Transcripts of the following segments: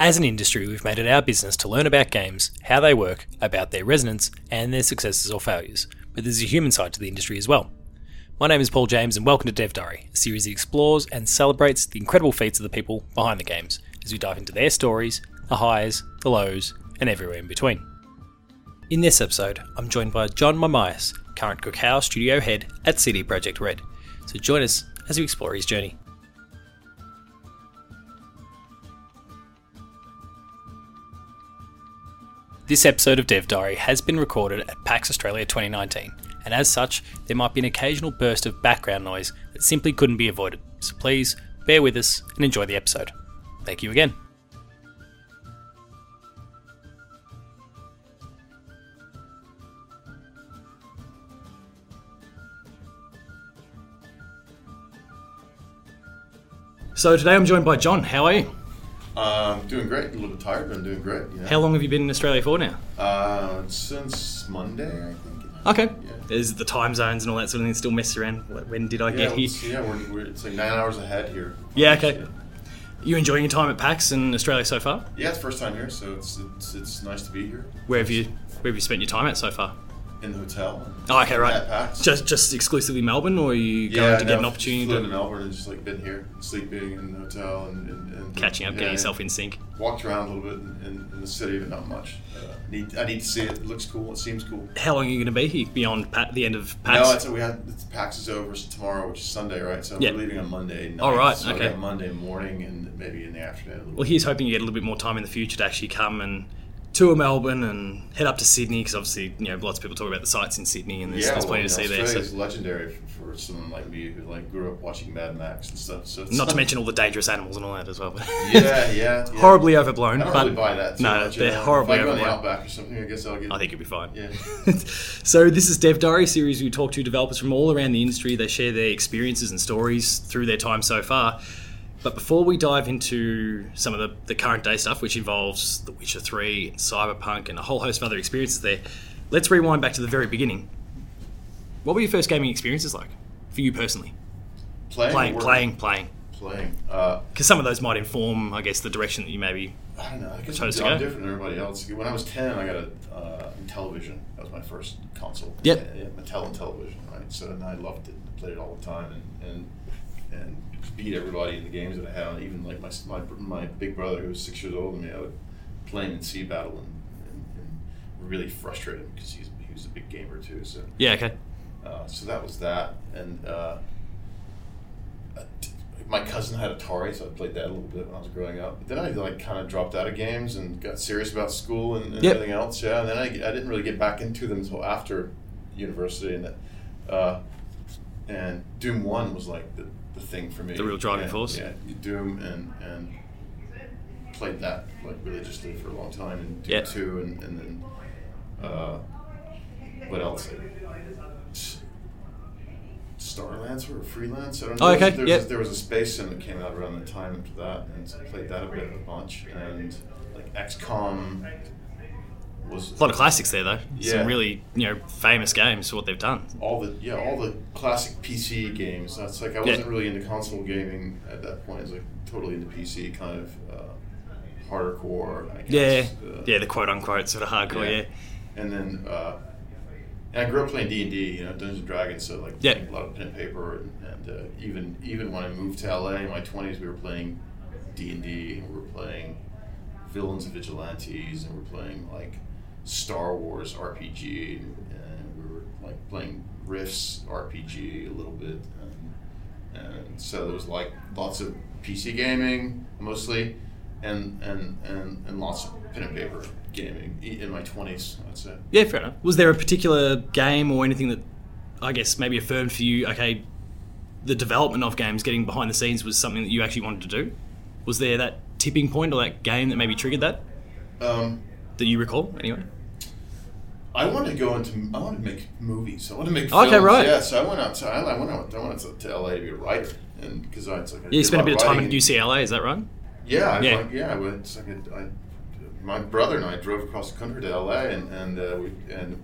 As an industry, we've made it our business to learn about games, how they work, about their resonance, and their successes or failures. But there's a human side to the industry as well. My name is Paul James, and welcome to Dev Diary, a series that explores and celebrates the incredible feats of the people behind the games as we dive into their stories, the highs, the lows, and everywhere in between. In this episode, I'm joined by John Mamais, current Krakow studio head at CD Projekt Red. So join us as we explore his journey. This episode of Dev Diary has been recorded at PAX Australia 2019, and as such, there might be an occasional burst of background noise that simply couldn't be avoided. So please bear with us and enjoy the episode. Thank you again. So today I'm joined by John. How are you? Um, doing great. A little bit tired, but I'm doing great. You know? How long have you been in Australia for now? Uh, since Monday, I think. Okay. Yeah. Is the time zones and all that sort of thing still mess around? When did I Yeah, get here? yeah we're, we're, it's like nine hours ahead here. Yeah, okay. You enjoying your time at PAX in Australia so far? Yeah, it's the first time here, so it's it's, it's nice to be here. Where have you Where have you spent your time at so far? In the hotel. Oh, okay, right. Just just exclusively Melbourne, or are you yeah, going to get no, an opportunity Flew to to Melbourne and just like been here, sleeping in the hotel and, and, and catching up, yeah, getting yourself in sync? Walked around a little bit in, in, in the city, but not much. Uh, need I need to see it. It looks cool. It seems cool. How long are you going to be here beyond pa- the end of PAX? No, it's, we had it's, PAX is over tomorrow, which is Sunday, right? So Yeah. we're leaving on Monday. Night, Oh, right, So okay. Monday morning and maybe in the afternoon. A little well, here's hoping you get a little bit more time in the future to actually come and tour Melbourne and head up to Sydney because obviously you know lots of people talk about the sites in Sydney and there's, there's well, plenty to see there. So, legendary for, for someone like me who like grew up watching Mad Max and stuff. So it's not to mention all the dangerous animals and all that as well. yeah, yeah, yeah. horribly overblown. I don't but really buy that. Too no, much, they're you know. horribly If I go overblown. Outback or something, I guess I'll get. I think you'll be fine. Yeah. so this is Dev Diary series. We talk to developers from all around the industry. They share their experiences and stories through their time so far. But before we dive into some of the, the current day stuff, which involves The Witcher 3, Cyberpunk, and a whole host of other experiences there, let's rewind back to the very beginning. What were your first gaming experiences like for you personally? Playing, Playing, playing, playing. playing. Uh, Because some of those might inform, I guess, the direction that you maybe. I don't know. I guess I'm, to I'm different than everybody else. When I was ten, I got a uh, Intellivision. That was my first console. Yep. Yeah, Mattel Intellivision, right? So and I loved it. I played it all the time and and and beat everybody in the games that I had. Even like my my, my big brother who was six years older than me, I would play him in Sea Battle and, and, and really frustrate him because he's he was a big gamer too. So Yeah, okay. uh, so that was that, and uh, my cousin had Atari, so I played that a little bit when I was growing up. But then I like kind of dropped out of games and got serious about school and, and Yep. everything else. Yeah, and then I, I didn't really get back into them until after university, and that, uh, and Doom One was like the, the thing for me. The real driving Yeah, force. Yeah, Doom and and played that like religiously for a long time, and Doom Yeah. Two, and and then uh, what else? Starlancer or Freelance. I don't know. Oh, okay, There was, yeah. there was a space sim that came out around the time after that, and played that a bit, of a bunch. And like XCOM was A lot of classics there, though. Yeah. Some really, you know, famous games for what they've done. all the yeah all the classic PC games. That's like I wasn't really into console gaming at that point. I was like totally into PC kind of uh, hardcore. I Yeah. Uh, yeah, the quote unquote sort of hardcore, yeah. And then uh, and I grew up playing D and D, you know, Dungeons and Dragons. So like Yeah. a lot of pen and paper, and, and uh, even even when I moved to LA in my twenties, we were playing D and D. We were playing Villains and Vigilantes, and we we're playing like Star Wars RPG, and, we were like playing Rifts RPG a little bit, and, and so there was like lots of PC gaming mostly, and and and, and lots of pen and paper gaming in my twenties. I'd say. Yeah, fair enough. Was there a particular game or anything that I guess maybe affirmed for you, okay, the development of games, getting behind the scenes was something that you actually wanted to do? Was there that tipping point or that game that maybe triggered that Um, that you recall anyway? I wanted to go into. I wanted to make movies. I wanted to make. Films. Okay, right. Yeah, so I went out. To, I went out. I went to, to LA to be a writer, and because I, it's like I Yeah, you spent a bit of time at UCLA, is that right? Yeah, Yeah. like, yeah. I went. It's like a, I, my brother and I drove across the country to LA, and and uh, we and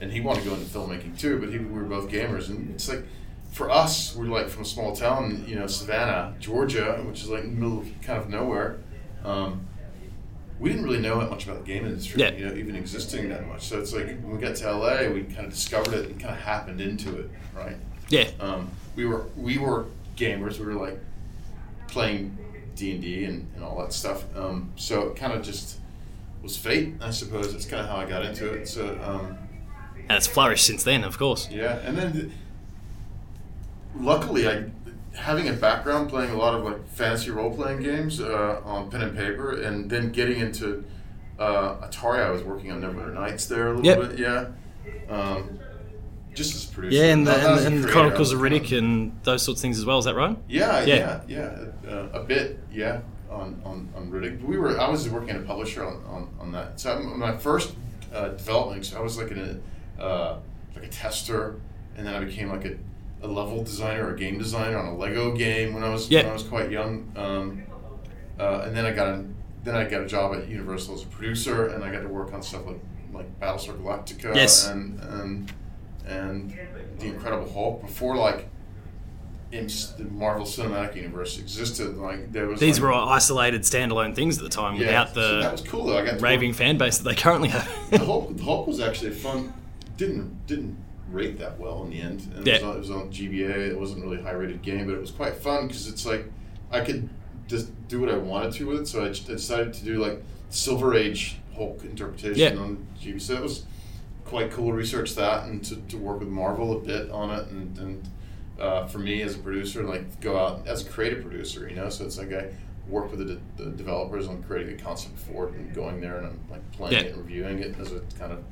and he wanted to go into filmmaking too, but he, we were both gamers, and it's like for us, we're like from a small town, you know, Savannah, Georgia, which is like in the middle of kind of nowhere. Um, we didn't really know that much about the game industry, Yeah. you know, even existing that much. So it's like when we got to LA, we kind of discovered it and kind of happened into it, right? Yeah. Um, we were we were gamers. We were like playing D and D and all that stuff. Um, so it kind of just was fate, I suppose. That's kind of how I got into it. So um, And it's flourished since then, of course. yeah, and then th- luckily, I having a background playing a lot of like fantasy role playing games uh, on pen and paper, and then getting into uh, Atari. I was working on Neverwinter Nights there a little Yep. bit. Yeah. Um, just as producer. Yeah, and, the, Not- not as and, a and Chronicles of Riddick and those sorts of things as well. Is that right? yeah, Yeah. yeah, yeah, uh, a bit, yeah, on, on, on Riddick. We were, I was working at a publisher on, on, on that. So my first uh, development, so I was like in a, uh, like a tester, and then I became like a, a level designer or a game designer on a Lego game when I was Yeah. when I was quite young. Um, uh, and then I got a, then I got a job at Universal as a producer, and I got to work on stuff like like Battlestar Galactica Yes. and and and the Incredible Hulk before like in the Marvel Cinematic Universe existed. Like there was These like, were isolated standalone things at the time yeah, without so that the was cool though. I got raving work- fan base that they currently have. the Hulk, the Hulk was actually fun. Didn't didn't rate that well in the end. And Yeah. it, was on, it was on GBA. It wasn't really a high rated game, but it was quite fun because it's like I could just do what I wanted to with it. So I, I decided to do like Silver Age Hulk interpretation Yeah. on GBA. So it was quite cool to research that and to, to work with Marvel a bit on it and. and uh, for me as a producer, like go out as a creative producer, you know. So it's like I work with the, de- the developers on creating a concept for it and going there and I'm like playing Yeah. it and reviewing it as a kind of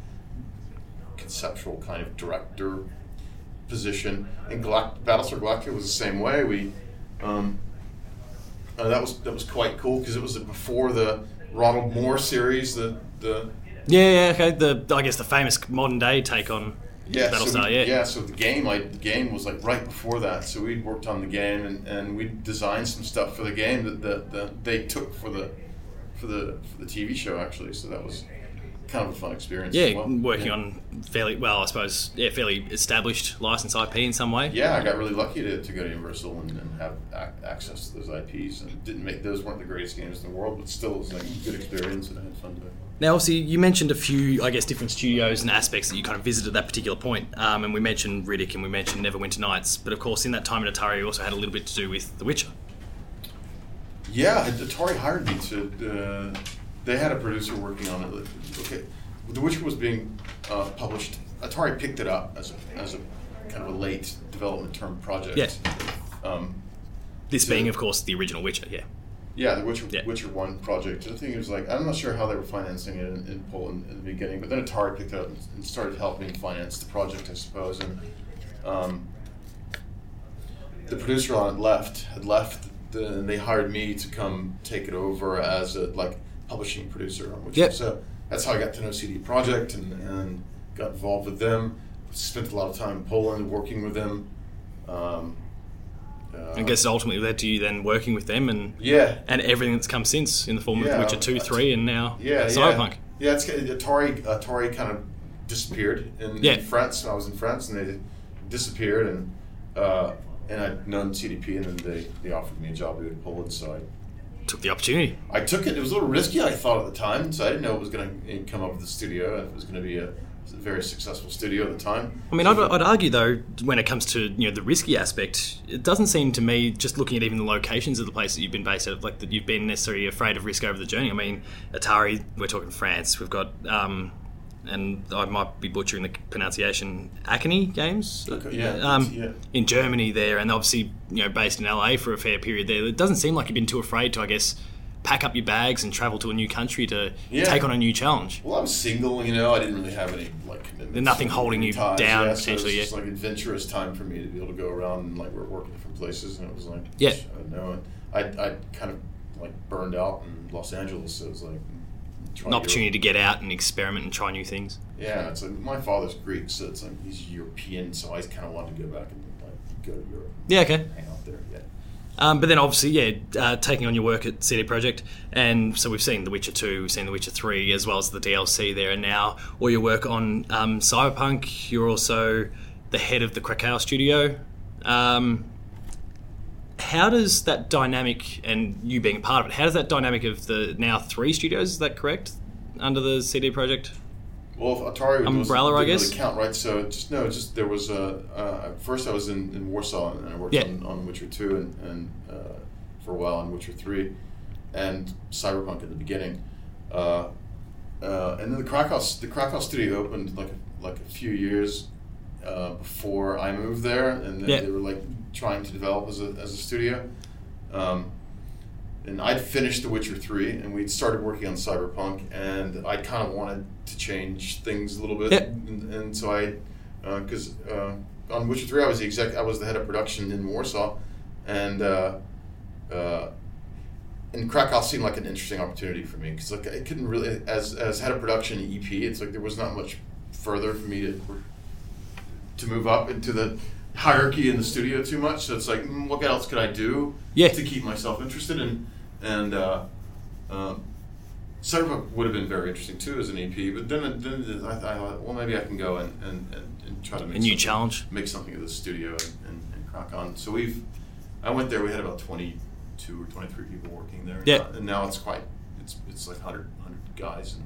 conceptual kind of director position. And Galact- Battlestar Galactica was the same way. We um, uh, that was that was quite cool because it was before the Ronald Moore series, the the yeah, yeah, okay. The I guess the famous modern day take on Yeah, Battlestar. so we- yeah. yeah. So the game, I the game was like right before that. So we worked on the game and, and we designed some stuff for the game that, that, that they took for the for the for the TV show actually. So that was kind of a fun experience. Yeah, as well. working Yeah. on fairly well, I suppose. Yeah, fairly established license IP in some way. Yeah, I got really lucky to, to go to Universal and, and have ac- access to those IPs. And didn't make those weren't the greatest games in the world, but still it was like a good experience and I had fun doing. it. Now, obviously, you mentioned a few, I guess, different studios and aspects that you kind of visited at that particular point. Um, and we mentioned Riddick and we mentioned Neverwinter Nights. But of course, in that time at Atari, you also had a little bit to do with The Witcher. Yeah, Atari hired me to. Uh, they had a producer working on it. Okay, The Witcher was being uh, published. Atari picked it up as a, as a kind of a late development term project. Yeah. Um, This So- being, of course, the original Witcher. Yeah. yeah, the Witcher Yeah. Witcher One project. I think it was like I'm not sure how they were financing it in, in Poland in the beginning, but then Atari picked it up and, and started helping finance the project, I suppose. And um, the producer on it left had left, the, and they hired me to come take it over as a like publishing producer on Witcher. Yep. So that's how I got to know CD Projekt and, and got involved with them. Spent a lot of time in Poland working with them. Um, uh, I guess ultimately led to you then working with them and yeah, and everything that's come since in the form of Yeah, The Witcher 2, 3, and now Yeah, Cyberpunk. Yeah, yeah it's Atari. Atari kind of disappeared in, Yeah. in France. I was in France, and they disappeared, and uh, and I'd known CDP, and then they, they offered me a job in Poland, so I. Took the opportunity. I took it. It was a little risky, I thought at the time, so I didn't know it was going to come up with the studio. and It was going to be a, very successful studio at the time. I mean, I'd, I'd argue though, when it comes to you know the risky aspect, it doesn't seem to me, just looking at even the locations of the place that you've been based at, like that you've been necessarily afraid of risk over the journey. I mean, Atari, we're talking France. We've got, um, and I might be butchering the pronunciation, Acme Games, Okay, yeah, um, yeah. in Germany there, and obviously you know based in LA for a fair period there. It doesn't seem like you've been too afraid to, I guess, pack up your bags and travel to a new country to Yeah. take on a new challenge. Well, I'm single, you know. I didn't really have any like commitments. There's nothing holding you ties, down, Yeah, so it potentially, was just yeah. like adventurous time for me to be able to go around and like work, work in different places, and it was like Yeah. I know. I I kind of like burned out in Los Angeles, so it was like try An opportunity to get out and experiment and try new things. Yeah, it's like my father's Greek, so it's like he's European, so I kind of wanted to go back and like go to Europe, Yeah, okay. hang out there. Yeah. Um, but then obviously, yeah, uh, taking on your work at CD Projekt, and so we've seen The Witcher Two, we've seen The Witcher Three, as well as the DLC there, and now all your work on um, Cyberpunk. You're also the head of the Krakow studio. Um, how does that dynamic, and you being a part of it, how does that dynamic of the now three studios, is that correct, under the CD Projekt? Well, Atari Umbrella, I guess? really count, right? So just no, just there was a. Uh, first, I was in, in Warsaw and I worked Yeah. on, on Witcher two and, and uh, for a while on Witcher three, and Cyberpunk at the beginning, uh, uh, and then the Krakow the Krakow studio opened like like a few years uh, before I moved there, and then Yeah. they were like trying to develop as a as a studio. Um, and I'd finished The Witcher 3 and we'd started working on Cyberpunk and I kind of wanted to change things a little bit Yeah. and, and so I because uh, on Witcher 3 I was the exec I was the head of production in Warsaw and uh, uh, and Krakow seemed like an interesting opportunity for me because like I couldn't really as as head of production EP it's like there was not much further for me to to move up into the hierarchy in the studio too much so it's like mm, what else could I do Yeah. to keep myself interested And and uh, um, Cyberpunk would have been very interesting too as an EP but then, then I, I thought well maybe I can go and, and, and, and try to make A new challenge. make something of the studio and, and, and crack on so we've I went there we had about 22 or 23 people working there Yeah. and now it's quite it's it's like 100, 100 guys and,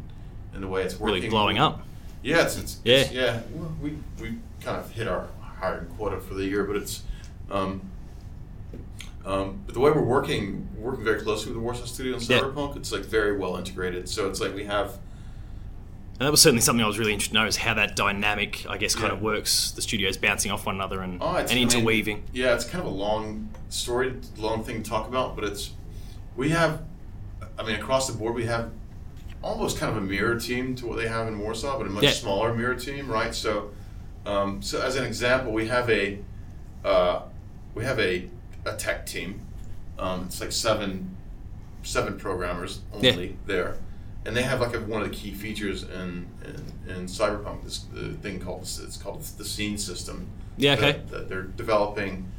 and the way it's working Really blowing up. yeah, it's, it's Yeah. it's- yeah. We we kind of hit our hiring quota for the year, but it's um, um, but the way we're working, we're working very closely with the Warsaw Studio and Yeah. Cyberpunk. It's like very well integrated. So it's like we have And that was certainly something I was really interested to know is how that dynamic, I guess, kind Yeah. of works. The studios bouncing off one another and, oh, and I mean, interweaving. yeah, it's kind of a long story, long thing to talk about, but it's we have, I mean, across the board we have almost kind of a mirror team to what they have in Warsaw, but a much Yeah. smaller mirror team, right? So, um, so as an example, we have a uh, we have a, a tech team. Um, it's like seven seven programmers only there, and they have like a, one of the key features in in, in Cyberpunk. This the thing called it's called the scene system. Yeah, okay. That, that they're developing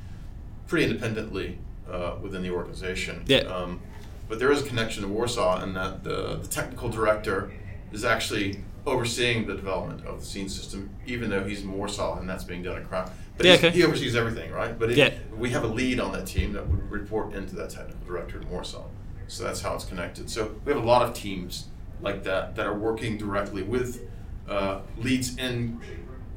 pretty independently uh, within the organization. Yeah. Um, but there is a connection to Warsaw, and that the, the technical director is actually overseeing the development of the scene system, even though he's in Warsaw and that's being done in Krakow. But Yeah, okay. he oversees everything, right? But it, Yeah. we have a lead on that team that would report into that technical director in Warsaw. So that's how it's connected. So we have a lot of teams like that that are working directly with uh, leads in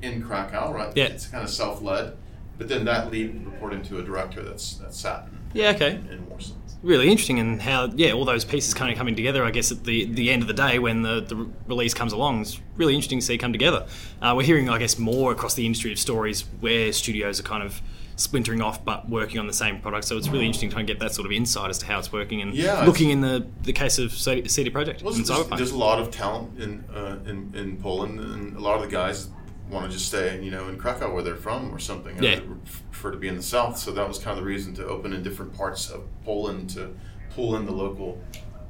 in Krakow, right? Yeah. It's kind of self-led, but then that lead reporting to a director that's that's sat in, Yeah, okay. in Warsaw. Really interesting and how yeah all those pieces kind of coming together i guess at the the end of the day when the, the release comes along. It's really interesting to see come together. Uh, we're hearing i guess more across the industry of stories where studios are kind of splintering off but working on the same product. So it's really interesting to get that sort of insight as to how it's working and Yeah, looking in the the case of CD CD Projekt Well, there's, there's a lot of talent in, uh, in in Poland, and a lot of the guys want to just stay, you know, in Krakow where they're from or something. Yeah. would prefer to be in the south. So that was kind of the reason to open in different parts of Poland to pull in the local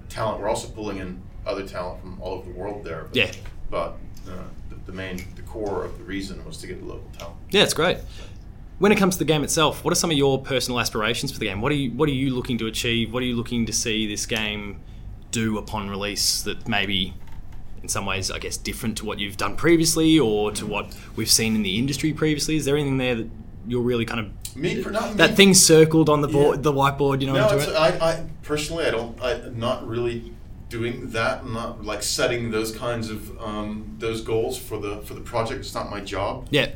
talent. We're also pulling in other talent from all over the world there. But, Yeah. But uh, the, the main, the core of the reason was to get the local talent. Yeah, it's great. When it comes to the game itself, what are some of your personal aspirations for the game? What are you What are you looking to achieve? What are you looking to see this game do upon release that maybe, in some ways, I guess, different to what you've done previously or to what we've seen in the industry previously? Is there anything there that you're really kind of Me, that me thing circled on the board, Yeah. the whiteboard? You know, No, it? I, I personally, I don't. I, I'm not really doing that. I'm not like setting those kinds of um, those goals for the for the project. It's not my job. yeah,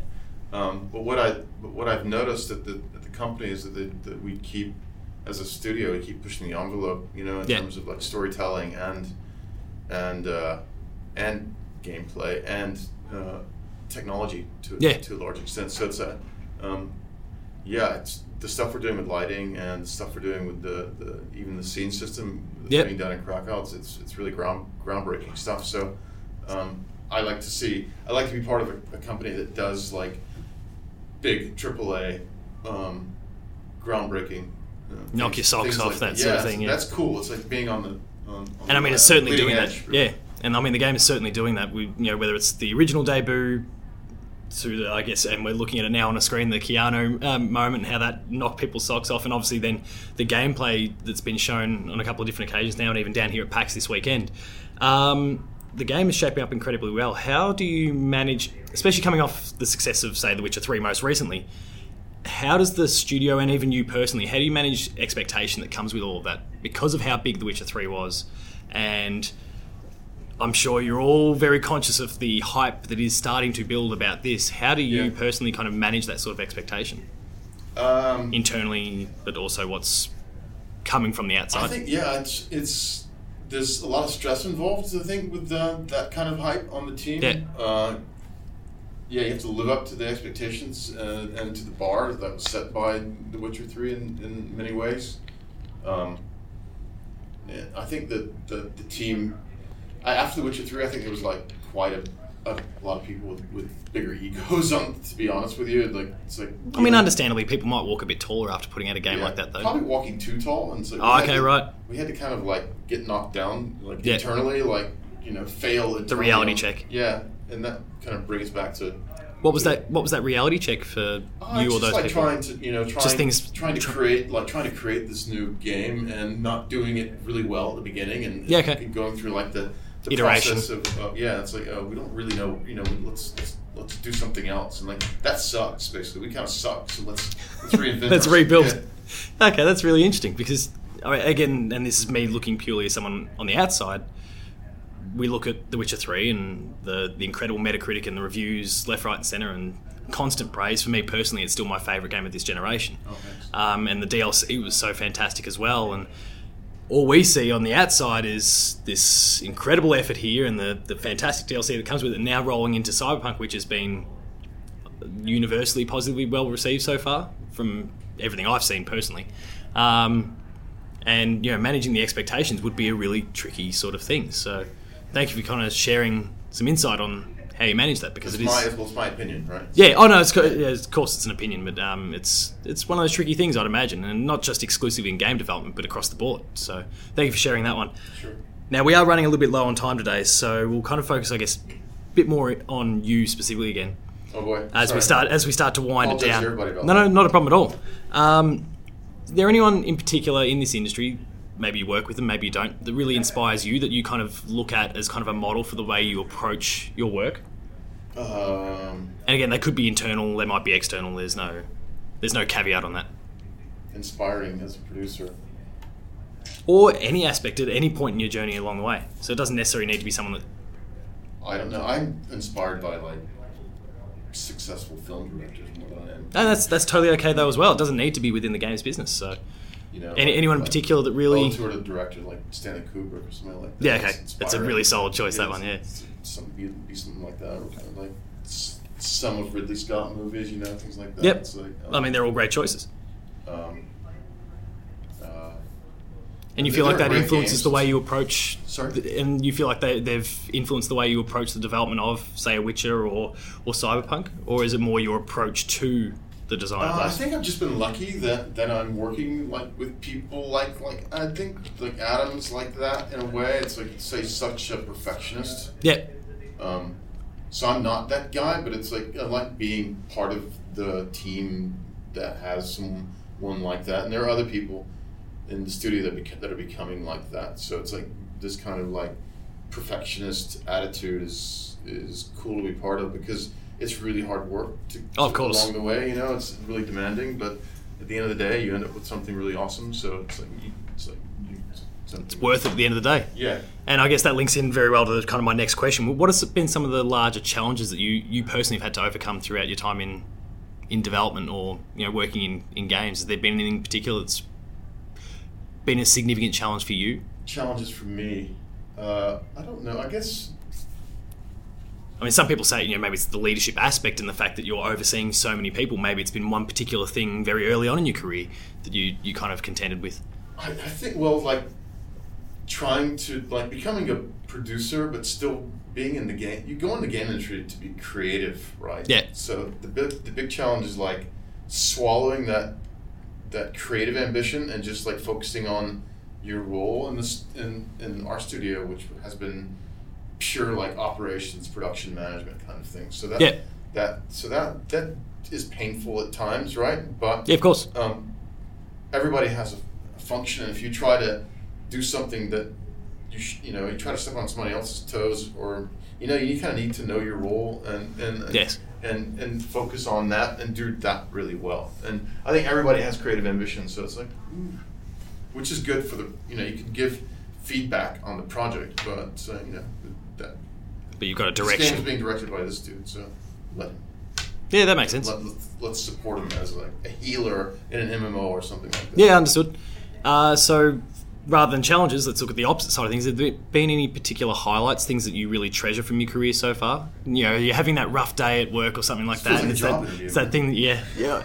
Um, but what I but what I've noticed at the at the company is that, they, that we keep as a studio we keep pushing the envelope. You know, in Yeah. terms of like storytelling and and uh, and gameplay and uh, technology to Yeah. to a large extent. So it's a um, yeah, it's the stuff we're doing with lighting and the stuff we're doing with the, the even the scene system that's Yep. being done in Krakow. It's, it's it's really ground groundbreaking stuff. So um, I like to see I like to be part of a, a company that does like big AAA um, groundbreaking. uh, Knock things- your socks off, like that sort of thing, yeah. that's cool. It's like being on the on, on and I mean, it's certainly doing that. really. Yeah, and I mean, the game is certainly doing that. We, you know, whether it's the original debut to the, I guess, and we're looking at it now on a screen, the Keanu um, moment, how that knocked people's socks off, and obviously then the gameplay that's been shown on a couple of different occasions now, and even down here at PAX this weekend. Um, the game is shaping up incredibly well. How do you manage, especially coming off the success of, say, The Witcher Three most recently? how does the studio and even you personally, how do you manage expectation that comes with all of that because of how big The Witcher Three was, and I'm sure you're all very conscious of the hype that is starting to build about this. How do you Yeah. personally kind of manage that sort of expectation Um, internally, but also what's coming from the outside? I think yeah, it's it's there's a lot of stress involved. I think with the, that kind of hype on the team. Yeah. Uh, yeah, you have to live up to the expectations uh, and to the bar that was set by The Witcher Three in, in many ways. Um, yeah, I think that the, the team after The Witcher Three, I think there was like quite a, a, lot of people with, with bigger egos. On to be honest with you, like it's like I mean, understandably, people might walk a bit taller after putting out a game yeah, like that, though. Probably walking too tall, and so Oh, okay, to- right. We had to kind of like get knocked down, like Yeah. internally, like you know, fail. The reality on- check. Yeah, and that kind of brings back to What was that? What was that reality check for uh, you or those like people? trying to you know trying things- trying to tr- create like trying to create this new game and not doing it really well at the beginning and Yeah, okay. and going through like the, the Iteration. process of uh, yeah it's like uh, we don't really know you know let's, let's let's do something else and like that sucks basically we kind of suck so let's let's reinvent Let's rebuild. Yeah. Okay, that's really interesting because I mean, again, and this is me looking purely as someone on the outside. We look at The Witcher Three and the the incredible Metacritic and the reviews left, right, and center, and constant praise. For me personally, it's still my favorite game of this generation. Oh. Um, and the DLC was so fantastic as well. And all we see on the outside is this incredible effort here and the, the fantastic DLC that comes with it. Now rolling into Cyberpunk, which has been universally positively well received so far from everything I've seen personally. Um, and you know, managing the expectations would be a really tricky sort of thing. So, thank you for kind of sharing some insight on how you manage that because it's it is. my well, it's my opinion right Yeah. Oh no. It's co- yeah, of course it's an opinion, but um, it's it's one of those tricky things I'd imagine, and not just exclusively in game development, but across the board. So thank you for sharing that one. sure Now we are running a little bit low on time today, so we'll kind of focus, I guess, a bit more on you specifically again oh boy as we start as we start to wind it down. No, no, not a problem at all. Um, is there anyone in particular in this industry? Maybe you work with them, maybe you don't. That really inspires you that you kind of look at as kind of a model for the way you approach your work. Um, And again, they could be internal, they might be external. There's no, there's no caveat on that. inspiring as a producer Or any aspect at any point in your journey along the way. So it doesn't necessarily need to be someone that. I don't know. I'm inspired by like successful film directors more than I am. No, that's that's totally okay though as well. It doesn't need to be within the games business. So You know, any, like- anyone in particular that really. Who are director, like Stanley Kubrick or something like that. Yeah, It's okay. That's a really solid choice, that one, yeah. it's- it's Some be, be something like that, or kind of like some of Ridley Scott movies, you know, things like that. Yep. It's like, I mean, they're all great choices. um, uh, And you feel like that influences games. the way you approach. Sorry? the- and you feel like they, they've influenced the way you approach the development of, say, a Witcher or or Cyberpunk, or is it more your approach to the design Uh, of I think I've just been lucky that, that I'm working like with people like like I think like Adam's like that in a way. It's like say such a perfectionist. yeah, Um, so I'm not that guy, but it's like I like being part of the team that has someone like that, and there are other people in the studio that beca- that are becoming like that. So it's like this kind of like perfectionist attitude is is cool to be part of because it's really hard work to, Oh, of course. along the way. You know, it's really demanding, but at the end of the day, you end up with something really awesome. So it's like you, it's like you, it's worth it at the end of the day. Yeah. And I guess that links in very well to kind of my next question. What has been some of the larger challenges that you, you personally have had to overcome throughout your time in in development or you know working in, in games? Has there been anything in particular that's been a significant challenge for you? Challenges for me. Uh, I don't know. I guess I mean, some people say you know maybe it's the leadership aspect and the fact that you're overseeing so many people. Maybe it's been one particular thing very early on in your career that you you kind of contended with. I, I think well, like trying to like becoming a producer, but still being in the game. You go in the game industry to be creative, right? Yeah. So the big the big challenge is like swallowing that that creative ambition and just like focusing on your role in this in in our studio, which has been pure like operations, production management kind of thing. So that Yeah. that so that that is painful at times, right? But Yeah, of course. um, everybody has a, a function, and if you try to do something that you sh- you know you try to step on somebody else's toes or you know you kind of need to know your role and and Yes. and and focus on that and do that really well. And I think everybody has creative ambition, so it's like, which is good for the you know you can give feedback on the project, but uh, you know that But you've got a direction. this game is being directed by this dude, so let him. Yeah, that makes sense. Let, let's support him as like a healer in an MMO or something like that. Yeah, understood. Uh, so rather than challenges, let's look at the opposite side of things. Have there been any particular highlights, things that you really treasure from your career so far? You know, you're having that rough day at work or something like Feels that. like a it's job that, interview. it's that thing that, yeah, yeah.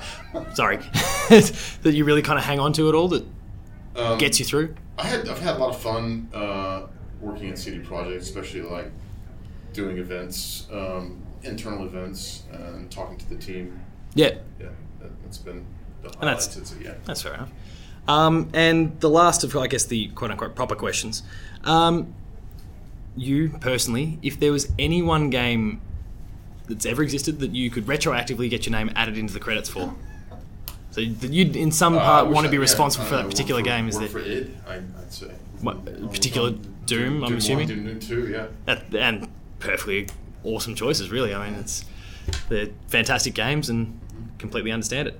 Sorry, that you really kind of hang on to it all that Um, gets you through. I had I've had a lot of fun uh, working in CD Projekt, especially like doing events, um, internal events, and talking to the team. Yeah, Yeah, that, that's been the And that's- highlights. It's, yeah. That's fair enough. Um, and the last of, I guess, the quote unquote proper questions. Um, you personally, if there was any one game that's ever existed that you could retroactively get your name added into the credits for, so that you'd in some Uh, part wish want to be responsible for uh, that particular for- game, is there? for id? I, I'd say. What, Um, particular um, Doom, I'm assuming? Doom two, yeah. That- and perfectly awesome choices, really. I mean, it's they're fantastic games and completely understand it.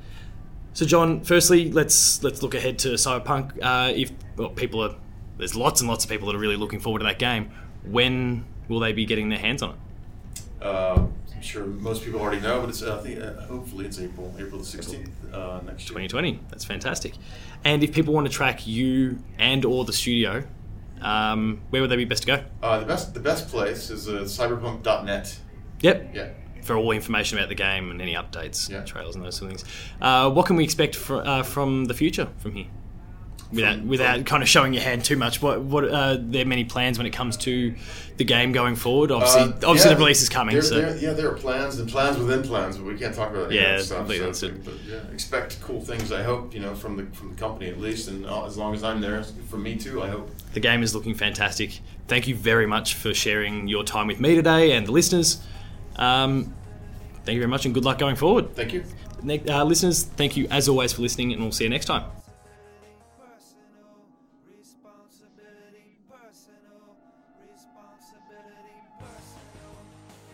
So, John, firstly, let's let's look ahead to Cyberpunk. Uh, if well, people are there's lots and lots of people that are really looking forward to that game. When will they be getting their hands on it? Uh, I'm sure most people already know, but it's uh, I think uh, hopefully it's April, April the 16th uh, next year. 2020. That's fantastic. And if people want to track you and or the studio, um, where would they be best to go? Uh, the best the best place is uh, cyberpunk.net. Yep. Yeah. for all information about the game and any updates, Yeah. trailers, and those sort of things. Uh, what can we expect fr- uh, from the future from here? Without, without kind of showing your hand too much, what what uh, there are many plans when it comes to the game going forward? Obviously, Uh, obviously yeah, the release is coming. there- so there- yeah, there are plans and plans within plans, but we can't talk about Yeah, stuff. so- but yeah, expect cool things. I hope you know from the from the company at least, and uh, as long as I'm there, for me too. I hope. the game is looking fantastic. Thank you very much for sharing your time with me today and the listeners. Um, thank you very much, and good luck going forward. Thank you. Uh, listeners, thank you as always for listening, and we'll see you next time. Personal responsibility, personal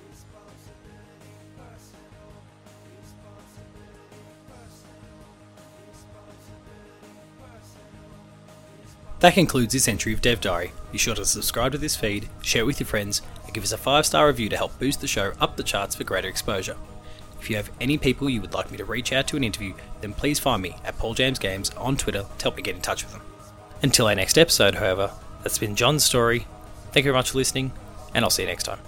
responsibility, personal responsibility, personal responsibility, personal That concludes this entry of Dev Diary. Be sure to subscribe to this feed, share it with your friends, and give us a five star review to help boost the show up the charts for greater exposure. If you have any people you would like me to reach out to an interview, then please find me at Paul James Games on Twitter to help me get in touch with them. Until our next episode, however, that's been John's story. Thank you very much for listening, and I'll see you next time.